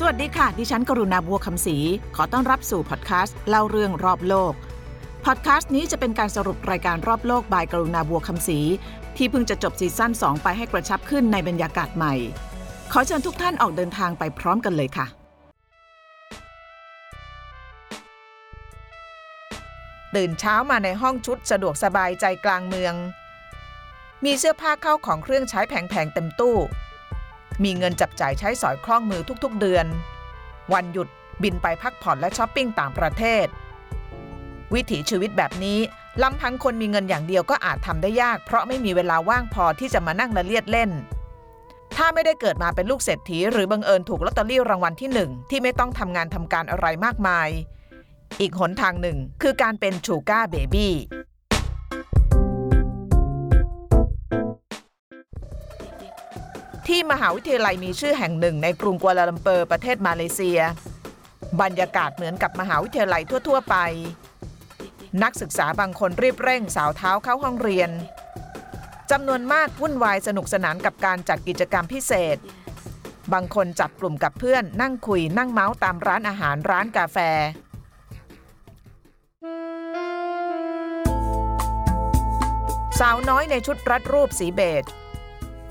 สวัสดีค่ะ ดิฉันกรุณาบัวคำศรีขอต้อนรับสู่พอดแคสต์เล่าเรื่องรอบโลก พอดแคสต์นี้จะเป็นการสรุปรายการรอบโลกบายกรุณาบัวคำศรีที่เพิ่งจะจบซีซั่น2 ไปให้กระชับขึ้นในบรรยากาศใหม่ ขอเชิญทุกท่านออกเดินทางไปพร้อมกันเลยค่ะ ตื่นเช้ามาในห้องชุดสะดวกสบายใจกลางเมือง มีเสื้อผ้าเข้าของเครื่องใช้แผงๆเต็มตู้ มีเงินจับจ่ายใช้สอยคล่องมือทุกๆเดือน วันหยุดบินไปพักผ่อนและช้อปปิ้งต่างประเทศ วิถีชีวิตแบบนี้ลำพังคนมีเงินอย่างเดียวก็อาจทำได้ยาก เพราะไม่มีเวลาว่างพอที่จะมานั่งละเลียดเล่น ถ้าไม่ได้เกิดมาเป็นลูกเศรษฐี หรือบังเอิญถูกลอตเตอรี่รางวัลที่หนึ่งที่ไม่ต้องทำงานทำการอะไรมากมาย อีกหนทางหนึ่งคือการเป็นชูการ์เบบี้ ที่มหาวิทยาลัยมีชื่อแห่งหนึ่งในกรุงกัวลาลัมเปอร์ประเทศมาเลเซีย บรรยากาศเหมือนกับมหาวิทยาลัยทั่ว ๆ ไป นักศึกษาบางคนรีบเร่งสาวเท้าเข้าห้องเรียนจำนวนมากวุ่นวายสนุกสนานกับการจัดกิจกรรมพิเศษ บางคนจับกลุ่มกับเพื่อนนั่งคุยนั่งเมาส์ตามร้านอาหารร้านกาแฟสาวน้อยในชุดรัดรูปสีเบจ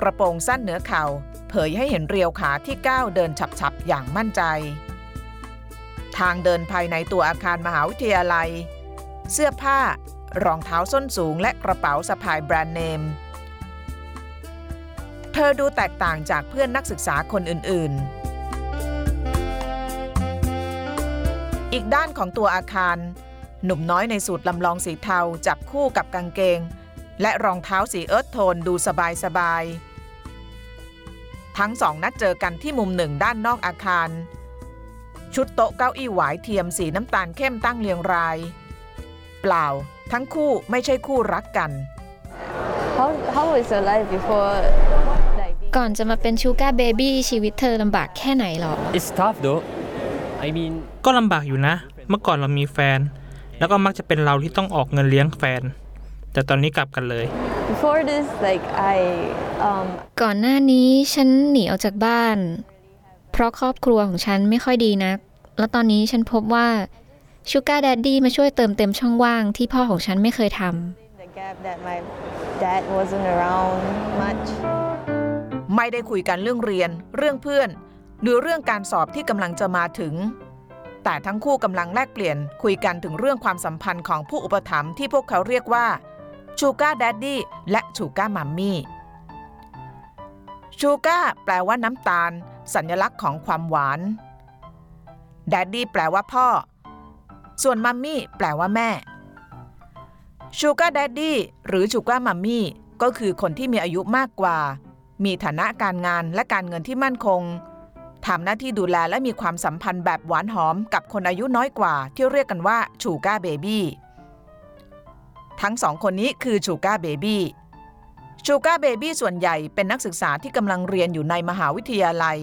กระโปรงสั้นเหนือเข่า เผยให้เห็นเรียวขาที่ก้าวเดินฉับๆ อย่างมั่นใจ ทางเดินภายในตัวอาคารมหาวิทยาลัย เสื้อผ้ารองเท้าส้นสูงและกระเป๋าสะพายแบรนด์เนม เธอดูแตกต่างจากเพื่อนนักศึกษาคนอื่นๆ อีกด้านของตัวอาคาร หนุ่มน้อยในสูทลำลองสีเทาจับคู่กับกางเกง และรองเท้าสี earth tone ดูสบายสบาย ทั้งสองนัดเจอกันที่มุมหนึ่งด้านนอกอาคาร ชุดโต๊ะเก้าอี้หวายเทียมสีน้ำตาลเข้มตั้งเรียงราย เปล่า ทั้งคู่ไม่ใช่คู่รักกัน How how was your life before like being ก่อนจะมาเป็น sugar baby ชีวิตเธอลำบากแค่ไหนหรอ It's tough though. I mean, ก็ลำบากอยู่นะ เมื่อก่อนเรามีแฟน แล้วก็มักจะเป็นเราที่ต้องออกเงินเลี้ยงแฟน แต่ตอนนี้กลับกันเลย before this like I um ก่อนหน้านี้ฉันหนีออกจากบ้าน เพราะครอบครัวของฉันไม่ค่อยดีนัก แล้วตอนนี้ฉันพบว่า sugar daddy มาช่วยเติมเต็มช่องว่างที่พ่อของฉันไม่เคยท the gap that my dad wasn't around much ไม่ได้คุยกันเรื่องเรียน เรื่องเพื่อน หรือเรื่องการสอบที่กำลังจะมาถึง แต่ทั้งคู่กำลังแลกเปลี่ยนคุยกันถึงเรื่องความสัมพันธ์ของผู้อุปถัมภ์ที่พวกเขาเรียกว่าชูการ์แดดดี้และชูการ์มัมมี่ ชูก้าแปลว่าน้ำตาล สัญลักษณ์ของความหวานแดดดี้แปลว่าพ่อ ส่วนมัมมี่แปลว่าแม่sugar daddy หรือ sugar mommy ก็คือคนที่มีอายุมากกว่า มีฐานะการงานและการเงินที่มั่นคงทำหน้าที่ดูแลและมีความสัมพันธ์แบบหวานหอมกับคนอายุน้อยกว่า ที่เรียกกันว่า sugar baby ทั้งสองคนนี้คือ sugar baby sugar baby ส่วนใหญ่เป็นนักศึกษาที่กำลังเรียนอยู่ในมหาวิทยาลัย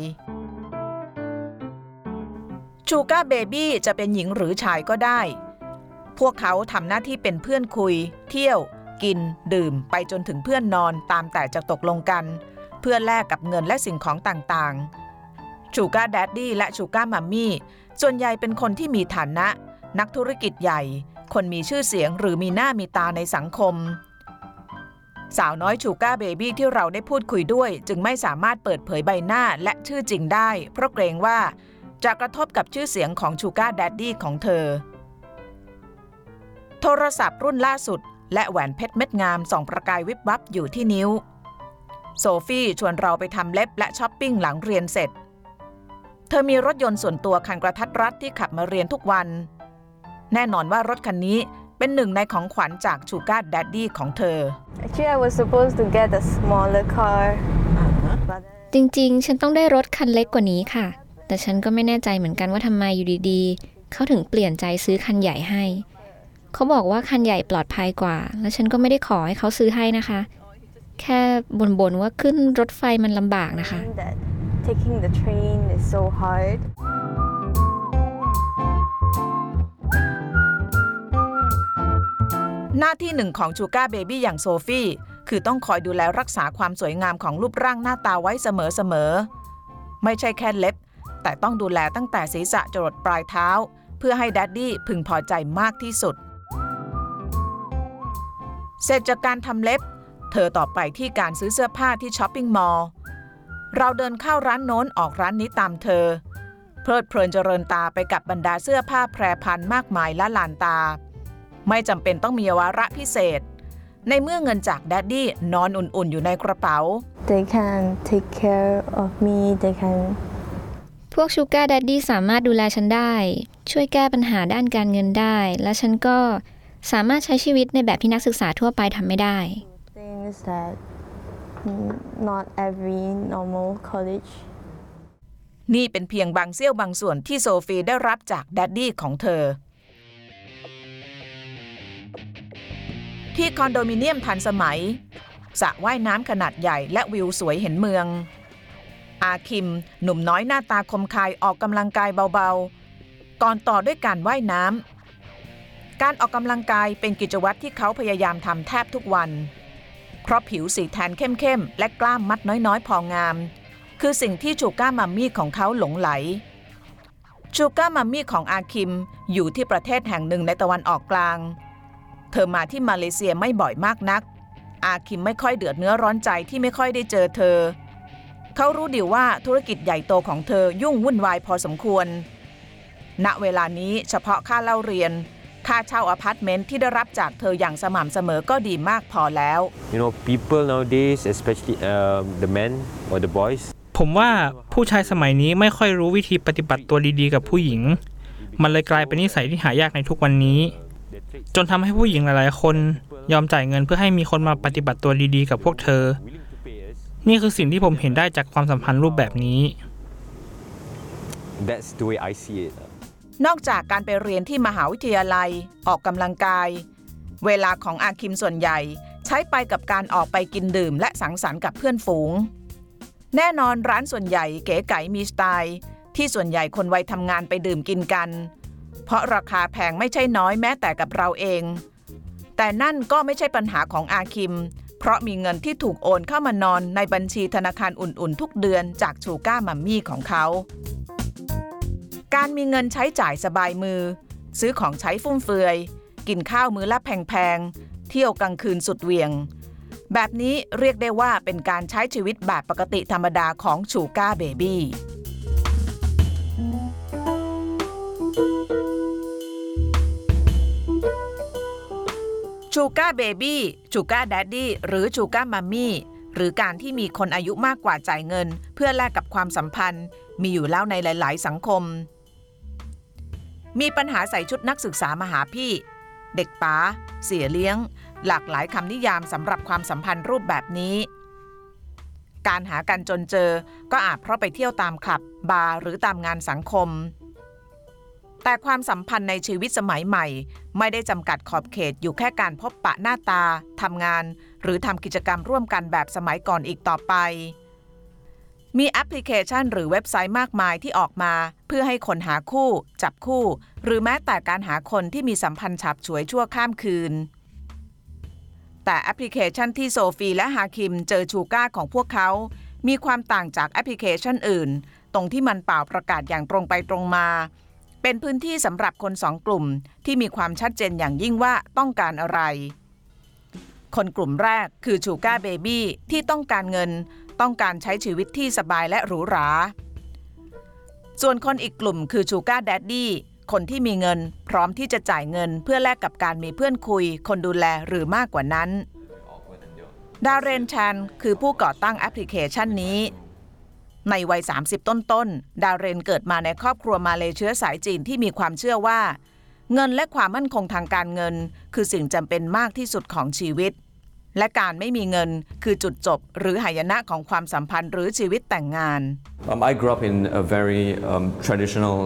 sugar baby จะเป็นหญิงหรือชายก็ได้ พวกเขาทำหน้าที่เป็นเพื่อนคุย เที่ยว กิน ดื่ม ไปจนถึงเพื่อนนอนตามแต่จะตกลงกัน เพื่อแลกกับเงินและสิ่งของต่างๆ sugar daddy และ sugar mommy ส่วนใหญ่เป็นคนที่มีฐานะ นักธุรกิจใหญ่ คนมีชื่อเสียงหรือมีหน้ามีตาในสังคม สาวน้อย sugar baby ที่เราได้พูดคุยด้วย จึงไม่สามารถเปิดเผยใบหน้าและชื่อจริงได้ เพราะเกรงว่าจะกระทบกับชื่อเสียงของ sugar daddy ของเธอ โทรศัพท์รุ่นล่าสุด และแหวนเพชรเม็ดงามส่องประกายวิบวับอยู่ที่นิ้ว โซฟี่ชวนเราไปทำเล็บและช้อปปิ้งหลังเรียนเสร็จ เธอมีรถยนต์ส่วนตัวคันกระทัดรัดที่ขับมาเรียนทุกวัน แน่นอนว่ารถคันนี้ เป็นหนึ่งในของขวัญจาก sugar daddy ของเธอ actually I was supposed to get a smaller car but ำจริงๆ ฉันต้องได้รถคันเล็กกว่านี้ค่ะ แต่ฉันก็ไม่แน่ใจเหมือนกันว่าทำไมอยู่ดีๆ เขาถึงเปลี่ยนใจซื้อคันใหญ่ให้ เขาบอกว่าคันใหญ่ปลอดภัยกว่า และฉันก็ไม่ได้ขอให้เขาซื้อให้นะคะ แค่บ่นๆว่าขึ้นรถไฟมันลำบากนะคะ that taking the train is so hard หน้าที่หนึ่งของชูการ์เบบี้อย่างโซฟี่คือต้องคอยดูแลรักษาความสวยงามของรูปร่างหน้าตาไว้เสมอๆ ไม่ใช่แค่เล็บ แต่ต้องดูแลตั้งแต่ศีรษะจรดปลายเท้า เพื่อให้ daddy พึงพอใจมากที่สุด เสร็จจากการทำเล็บ เธอต่อไปที่การซื้อเสื้อผ้าที่ shopping mall เราเดินเข้าร้านโน้นออกร้านนี้ตามเธอ เพลิดเพลินเจริญตาไปกับบรรดาเสื้อผ้าแพรพรรณมากมายละลานตา ไม่จำเป็นต้องมีวาระพิเศษ ในเมื่อเงินจาก daddy นอนอุ่นๆ อยู่ในกระเป๋า They can take care of me. They can พวกชูการ์ d ดดดี้สามารถดูแลฉันได้ ช่วยแก้ปัญหาด้านการเงินได้ และฉันก็สามารถใช้ชีวิตในแบบที่นักศึกษาทั่วไปทำไม่ได้ things that mm, not every normal college นี่เป็นเพียงบางเสี้ยวบางส่วนที่โซฟีได้รับจาก daddy ของเธอ ที่คอนโดมิเนียมทันสมัยสระว่ายน้ำขนาดใหญ่และวิวสวยเห็นเมือง อาคิม หนุ่มน้อยหน้าตาคมคายออกกำลังกายเบาๆ ก่อนต่อด้วยการว่ายน้ำ การออกกำลังกายเป็นกิจวัตรที่เขาพยายามทำแทบทุกวัน เพราะผิวสีแทนเข้มๆ และกล้ามมัดน้อยๆ พองาม คือสิ่งที่ชูก้ามัมมี่ของเขาหลงไหล ชูก้ามัมมี่ของอาคิมอยู่ที่ประเทศแห่งหนึ่งในตะวันออกกลาง เธอมาที่มาเลเซียไม่บ่อยมากนัก อาคิมไม่ค่อยเดือดเนื้อร้อนใจที่ไม่ค่อยได้เจอเธอ เขารู้ดีว่าธุรกิจใหญ่โตของเธอยุ่งวุ่นวายพอสมควร ณเวลานี้เฉพาะค่าเล่าเรียน ค่าเช่าอพาร์ตเมนต์ที่ได้รับจากเธออย่างสม่ำเสมอก็ดีมากพอแล้ว You know, people nowadays, especially um, the men or the boys, ผมว่าผู้ชายสมัยนี้ไม่ค่อยรู้วิธีปฏิบัติตัวดีๆ กับผู้หญิง มันเลยกลายเป็นนิสัยที่หายากในทุกวันนี้ จนทำให้ผู้หญิงหลาย ๆ คนยอมจ่ายเงินเพื่อให้มีคนมาปฏิบัติตัวดี ๆ กับพวกเธอ willing to pay us. นี่คือสิ่งที่ผมเห็นได้จากความสัมพันธ์รูปแบบนี้ That's the way I see it. นอกจากการไปเรียนที่มหาวิทยาลัย ออกกำลังกาย เวลาของอาคิมส่วนใหญ่ ใช้ไปกับการออกไปกินดื่ม และสังสรรค์กับเพื่อนฝูง แน่นอนร้านส่วนใหญ่เก๋ไก๋มีสไตล์ ที่ส่วนใหญ่คนวัยทำงานไปดื่มกินกัน เพราะราคาแพงไม่ใช่น้อยแม้แต่กับเราเอง แต่นั่นก็ไม่ใช่ปัญหาของอาคิม เพราะมีเงินที่ถูกโอนเข้ามานอนในบัญชีธนาคารอุ่นๆ ทุกเดือนจากชูก้ามัมมี่ของเขา การมีเงินใช้จ่ายสบายมือ ซื้อของใช้ฟุ่มเฟือย กินข้าวมื้อละแพงๆ เที่ยวกลางคืนสุดเวียง แบบนี้เรียกได้ว่าเป็นการใช้ชีวิตแบบปกติธรรมดาของ sugar baby sugar baby sugar daddy หรือ sugar mommy หรือการที่มีคนอายุมากกว่าจ่ายเงิน เพื่อแลกกับความสัมพันธ์ มีอยู่แล้วในหลาย ๆ สังคม มีปัญหาใส่ชุดนักศึกษามาหาพี่ เด็กป๋าเสียเลี้ยง หลากหลายคำนิยามสำหรับความสัมพันธ์รูปแบบนี้ การหากันจนเจอก็อาจเพราะไปเที่ยวตามคลับบาร์หรือตามงานสังคม แต่ความสัมพันธ์ในชีวิตสมัยใหม่ ไม่ได้จำกัดขอบเขตอยู่แค่การพบปะหน้าตาทำงาน หรือทำกิจกรรมร่วมกันแบบสมัยก่อนอีกต่อไป มีแอปพลิเคชันหรือเว็บไซต์มากมายที่ออกมา เพื่อให้คนหาคู่ จับคู่ หรือแม้แต่การหาคนที่มีสัมพันธ์ฉับฉวยชั่วข้ามคืน แต่แอปพลิเคชันที่โซฟีและฮาคิมเจอ sugar ของพวกเขา มีความต่างจากแอปพลิเคชันอื่น ตรงที่มันป่าวประกาศอย่างตรงไปตรงมา เป็นพื้นที่สำหรับคนสองกลุ่มที่มีความชัดเจนอย่างยิ่งว่าต้องการอะไร คนกลุ่มแรกคือ sugar baby ที่ต้องการเงิน ต้องการใช้ชีวิตที่สบายและหรูหรา ส่วนคนอีกกลุ่มคือ sugar daddy คนที่มีเงิน พร้อมที่จะจ่ายเงินเพื่อแลกกับการมีเพื่อนคุย คนดูแลหรือมากกว่านั้นดาเรนชันคือผู้ก่อตั้งแอปพลิเคชันนี้ ในวัย 30 ต้นๆ ดาเรนเกิดมาในครอบครัวมาเลเชื้อสายจีนที่มีความเชื่อว่า เงินและความมั่นคงทางการเงิน คือสิ่งจำเป็นมากที่สุดของชีวิต และการไม่มีเงินคือจุดจบ หรือหายนะของความสัมพันธ์หรือชีวิตแต่งงาน Um, I grew up in a very um, traditional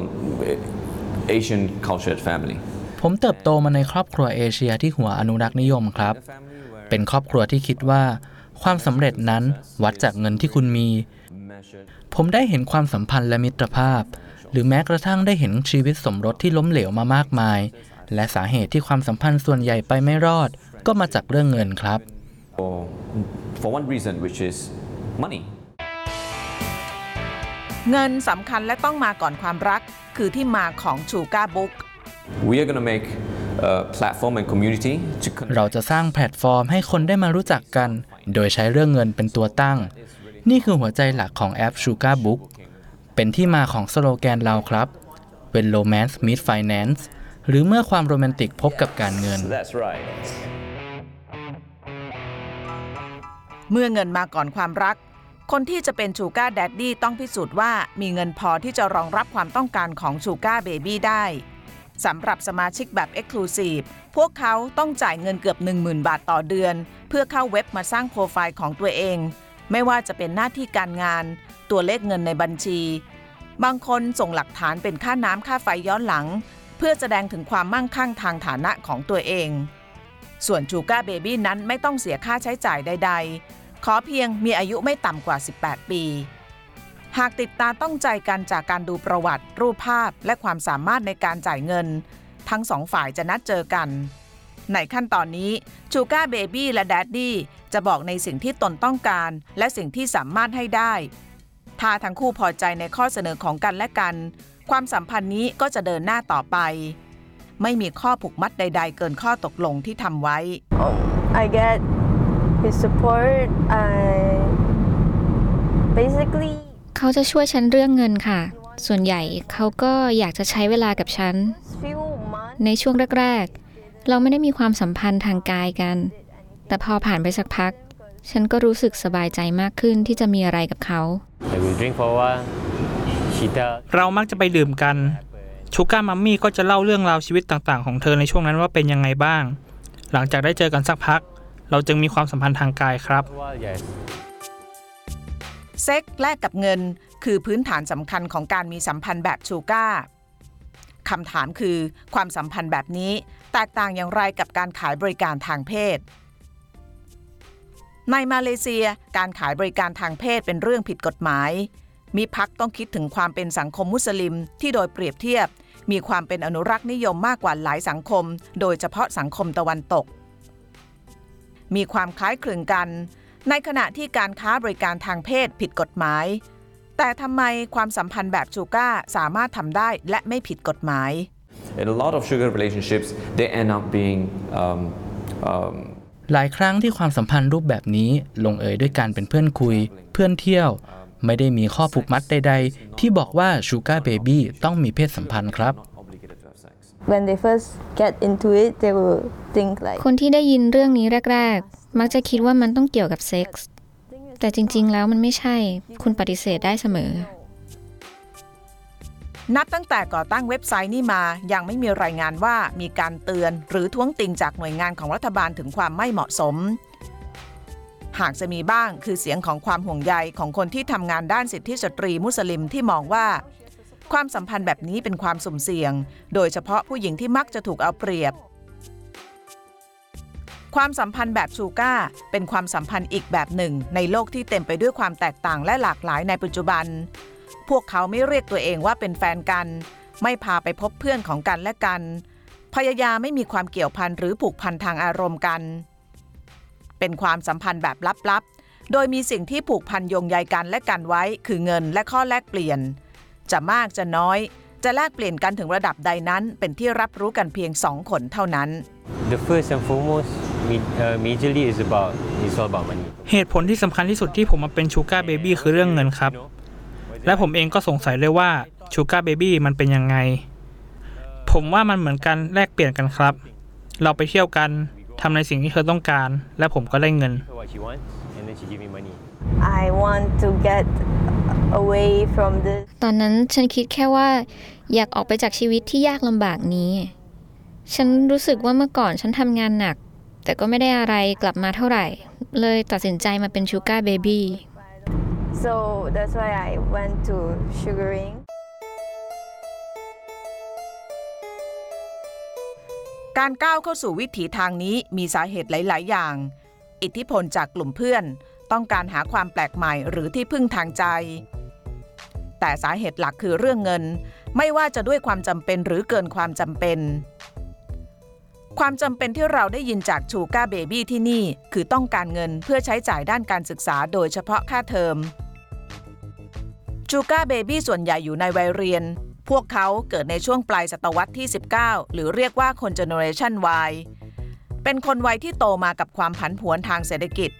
uh, Asian cultured family. ผมเติบโตมาในครอบครัวเอเชียที่หัวอนุรักษ์นิยมครับ เป็นครอบครัวที่คิดว่า ความสำเร็จนั้นวัดจากเงินที่คุณมี Measured ผมได้เห็นความสัมพันธ์และมิตรภาพ หรือแม้กระทั่งได้เห็นชีวิตสมรสที่ล้มเหลวมามากมาย และสาเหตุที่ความสัมพันธ์ส่วนใหญ่ไปไม่รอด ก็มาจากเรื่องเงินครับ for, for one reason, which is money. เงินสำคัญและต้องมาก่อนความรัก คือที่มาของชูกาบุ๊ก We are going to make a platform and community to connect. เราจะสร้างแพลตฟอร์มให้คนได้มารู้จักกัน โดยใช้เรื่องเงินเป็นตัวตั้ง นี่คือหัวใจหลักของแอป Sugar Book เป็นที่มาของสโลแกนเราครับเป็น Romance Meet Finance หรือเมื่อความโรแมนติกพบกับการเงิน That's right. เมื่อเงินมาก่อนความรัก คนที่จะเป็น sugar daddy ต้องพิสูจน์ว่ามีเงินพอที่จะรองรับความต้องการของ sugar baby ได้สำหรับสมาชิกแบบ Exclusive พวกเขาต้องจ่ายเงินเกือบ 10,000 บาทต่อเดือน เพื่อเข้าเว็บมาสร้างโปรไฟล์ของตัวเอง ไม่ว่าจะเป็นหน้าที่การงาน ตัวเลขเงินในบัญชี บางคนส่งหลักฐานเป็นค่าน้ำค่าไฟย้อนหลัง เพื่อแสดงถึงความมั่งคั่งทางฐานะของตัวเอง ส่วนชูการ์เบบี้นั้นไม่ต้องเสียค่าใช้จ่ายใด ๆ ขอเพียงมีอายุไม่ต่ำกว่า 18 ปี หากติดตาต้องใจกันจากการดูประวัติ รูปภาพและความสามารถในการจ่ายเงิน ทั้งสองฝ่ายจะนัดเจอกัน ในขั้นตอนนี้ชูการ์เบบี้และแดดดี้จะบอกในสิ่งที่ตนต้องการ และสิ่งที่สามารถให้ได้ ถ้าทั้งคู่พอใจในข้อเสนอของกันและกัน ความสัมพันธ์นี้ก็จะเดินหน้าต่อไป ไม่มีข้อผูกมัดใด ๆ เกินข้อตกลงที่ทำไว้ Um, I get his support. I basically เขาจะช่วยฉันเรื่องเงินค่ะ ส่วนใหญ่เขาก็อยากจะใช้เวลากับฉัน few months ในช่วงแรก ๆ เราไม่ได้มีความสัมพันธ์ทางกายกัน แต่พอผ่านไปสักพัก ฉันก็รู้สึกสบายใจมากขึ้นที่จะมีอะไรกับเขา Like we drink for a while. She tell เรามักจะไปดื่มกันชูการ์มัมมี่ก็จะเล่าเรื่องราวชีวิตต่างๆ ของเธอในช่วงนั้นว่าเป็นยังไงบ้าง หลังจากได้เจอกันสักพัก เราจึงมีความสัมพันธ์ทางกายครับ a while, yes. เซ็กแลกกับเงิน คือพื้นฐานสำคัญของการมีสัมพันธ์แบบชูการ์ คำถามคือความสัมพันธ์แบบนี้ แตกต่างอย่างไรกับการขายบริการทางเพศ ในมาเลเซียการขายบริการทางเพศเป็นเรื่องผิดกฎหมาย มีพักต้องคิดถึงความเป็นสังคมมุสลิมที่โดยเปรียบเทียบ มีความเป็นอนุรักษ์นิยมมากกว่าหลายสังคม โดยเฉพาะสังคมตะวันตก มีความคล้ายคลึงกัน ในขณะที่การค้าบริการทางเพศผิดกฎหมาย แต่ทำไมความสัมพันธ์แบบชูก้าสามารถทำได้และไม่ผิดกฎหมาย In a lot of sugar relationships, they end up being um, um, หลายครั้งที่ความสัมพันธ์รูปแบบนี้ลงเอยด้วยการเป็นเพื่อนคุย เพื่อนเที่ยว ไม่ได้มีข้อผูกมัดใด ๆ ที่บอกว่าชูการ์เบบี้ต้องมีเพศสัมพันธ์ครับ obligated to have sex. when they first get into it, they will think like คนที่ได้ยินเรื่องนี้แรก ๆ มักจะคิดว่ามันต้องเกี่ยวกับเซ็กส์ แต่จริงๆ แล้วมันไม่ใช่ คุณปฏิเสธได้เสมอ นับตั้งแต่ก่อตั้งเว็บไซต์นี้มา ยังไม่มีรายงานว่ามีการเตือน หรือท้วงติงจากหน่วยงานของรัฐบาลถึงความไม่เหมาะสม หากจะมีบ้างคือเสียงของความห่วงใยของคนที่ทำงานด้านสิทธิสตรีมุสลิมที่มองว่า ความสัมพันธ์แบบนี้เป็นความสุ่มเสี่ยง โดยเฉพาะผู้หญิงที่มักจะถูกเอาเปรียบ ความสัมพันธ์แบบชูก้าเป็นความสัมพันธ์อีกแบบหนึ่ง ในโลกที่เต็มไปด้วยความแตกต่างและหลากหลายในปัจจุบัน พวกเขาไม่เรียกตัวเองว่าเป็นแฟนกัน ไม่พาไปพบเพื่อนของกันและกัน พยายามไม่มีความเกี่ยวพันหรือผูกพันทางอารมณ์กัน เป็นความสัมพันธ์แบบลับๆ โดยมีสิ่งที่ผูกพันโยงใยกันและกันไว้คือเงินและข้อแลกเปลี่ยน จะมากจะน้อยจะแลกเปลี่ยนกันถึงระดับใดนั้นเป็นที่รับรู้กันเพียงสองคนเท่านั้น The first and foremost, majorly is about it's all about money. เหตุผลที่สำคัญที่สุดที่ผมมาเป็นชูการ์เบบี้คือเรื่องเงินครับ และผมเองก็สงสัยเลยว่าชูการ์เบบี้มันเป็นยังไง ผมว่ามันเหมือนกันแลกเปลี่ยนกันครับ เราไปเที่ยวกันทำในสิ่งที่เธอต้องการ และผมก็ได้เงิน Her What she wants, and then she give me money. I want to get away from this ตอนนั้นฉันคิดแค่ว่าอยากออกไปจากชีวิตที่ยากลำบากนี้ ฉันรู้สึกว่าเมื่อก่อนฉันทำงานหนัก แต่ก็ไม่ได้อะไรกลับมาเท่าไหร่ เลยตัดสินใจมาเป็นชูการ์เบบี้ so that's why I went to sugaring การก้าวเข้าสู่วิถีทางนี้มีสาเหตุหลาย ๆ อย่าง อิทธิพลจากกลุ่มเพื่อน ต้องการหาความแปลกใหม่หรือที่พึ่งทางใจ แต่สาเหตุหลักคือเรื่องเงิน ไม่ว่าจะด้วยความจำเป็นหรือเกินความจำเป็น ความจำเป็นที่เราได้ยินจาก sugar baby ที่นี่ คือต้องการเงินเพื่อใช้จ่ายด้านการศึกษาโดยเฉพาะค่าเทอม sugar baby ส่วนใหญ่อยู่ในวัยเรียน พวกเขาเกิดในช่วงปลายศตวรรษที่ 19 หรือเรียกว่าคนเจเนอเรชัน Y เป็นคนวัยที่โตมากับความผันผวนทางเศรษฐกิจ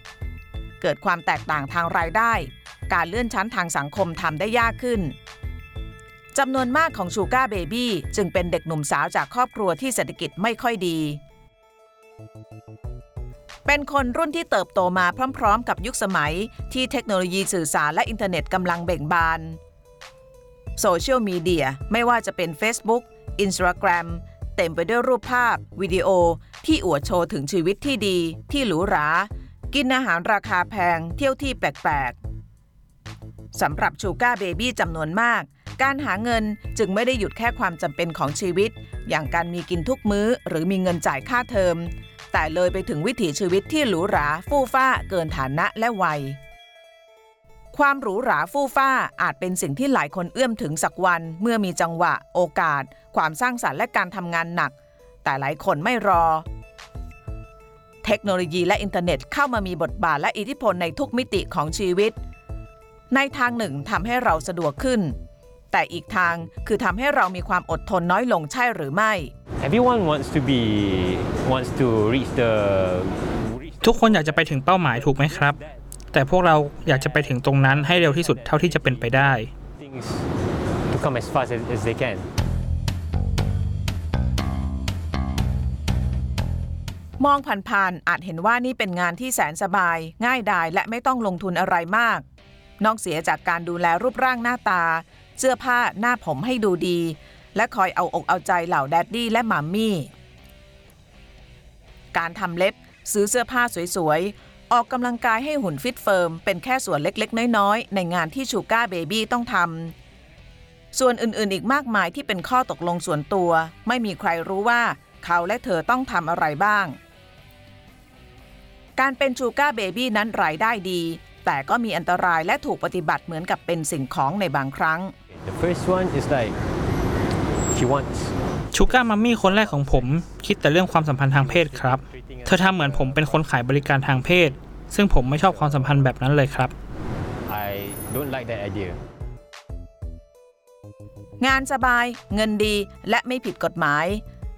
เกิดความแตกต่างทางรายได้ การเลื่อนชั้นทางสังคมทำได้ยากขึ้น จำนวนมากของชูก้าเบบี้จึงเป็นเด็กหนุ่มสาวจากครอบครัวที่เศรษฐกิจไม่ค่อยดี เป็นคนรุ่นที่เติบโตมาพร้อม ๆ กับยุคสมัย ที่เทคโนโลยีสื่อสารและอินเทอร์เน็ตกำลังเบ่งบาน โซเชียลมีเดียไม่ว่าจะเป็น Facebook Instagram เต็มไปด้วยรูปภาพ วิดีโอ ที่อวดโชว์ถึงชีวิตที่ดี ที่หรูหรา กินอาหารราคาแพง เที่ยวที่แปลก ๆสำหรับชูก้าเบบี้จำนวนมาก การหาเงินจึงไม่ได้หยุดแค่ความจำเป็นของชีวิต อย่างการมีกินทุกมื้อ หรือมีเงินจ่ายค่าเทอม แต่เลยไปถึงวิถีชีวิตที่หรูหราฟู่ฟ้าเกินฐานะและวัย ความหรูหราฟู่ฟ้าอาจเป็นสิ่งที่หลายคนเอื้อมถึงสักวันเมื่อมีจังหวะ โอกาส ความสร้างสรรค์และการทำงานหนัก แต่หลายคนไม่รอเทคโนโลยีและอินเทอร์เน็ตเข้ามามีบทบาทและอิทธิพลในทุกมิติของชีวิต ในทางหนึ่งทำให้เราสะดวกขึ้น แต่อีกทางคือทำให้เรามีความอดทนน้อยลงใช่หรือไม่ Everyone wants to be wants to reach the ทุกคนอยากจะไปถึงเป้าหมายถูกไหมครับ แต่พวกเราอยากจะไปถึงตรงนั้นให้เร็วที่สุดเท่าที่จะเป็นไปได้ things to come as fast as, as they can. มองผ่านๆอาจเห็นว่านี่เป็นงานที่แสนสบาย ง่ายดายและไม่ต้องลงทุนอะไรมาก นอกเสียจากการดูแลรูปร่างหน้าตา เสื้อผ้าหน้าผมให้ดูดี และคอยเอาอกเอาใจเหล่า daddy และมัมมี่ การทำเล็บซื้อเสื้อผ้าสวยๆ ออกกำลังกายให้หุ่นฟิตเฟิร์ม เป็นแค่ส่วนเล็กๆ น้อยๆ ในงานที่ sugar baby ต้องทำ ส่วนอื่นๆ อีกมากมายที่เป็นข้อตกลงส่วนตัว ไม่มีใครรู้ว่าเขาและเธอต้องทำอะไรบ้าง การเป็นชูก้าเบบี้นั้นรายได้ดีแต่ก็มีอันตรายและถูกปฏิบัติเหมือนกับเป็นสิ่งของในบางครั้ง The first one is like she wants ชูก้ามัมมี่คนแรกของผม คิดแต่เรื่องความสัมพันธ์ทางเพศครับ เธอทำเหมือนผมเป็นคนขายบริการทางเพศ ซึ่งผมไม่ชอบความสัมพันธ์แบบนั้นเลยครับ I don't like that idea. งานสบาย เงินดีและไม่ผิดกฎหมาย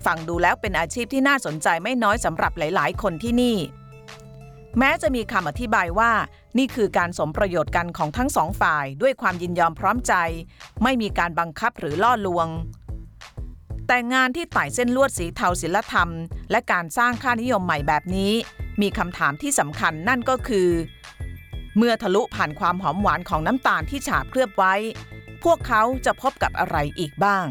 ฟังดูแล้วเป็นอาชีพที่น่าสนใจไม่น้อยสำหรับหลาย ๆ คนที่นี่ แม้จะมีคำอธิบายว่า นี่คือการสมประโยชน์กันของทั้งสองฝ่ายด้วยความยินยอมพร้อมใจ ไม่มีการบังคับหรือล่อลวง แต่งานที่ไต่เส้นลวดสีเทาศิลธรรม และการสร้างค่านิยมใหม่แบบนี้ มีคำถามที่สำคัญนั่นก็คือ เมื่อทะลุผ่านความหอมหวานของน้ำตาลที่ฉาบเคลือบไว้ พวกเขาจะพบกับอะไรอีกบ้าง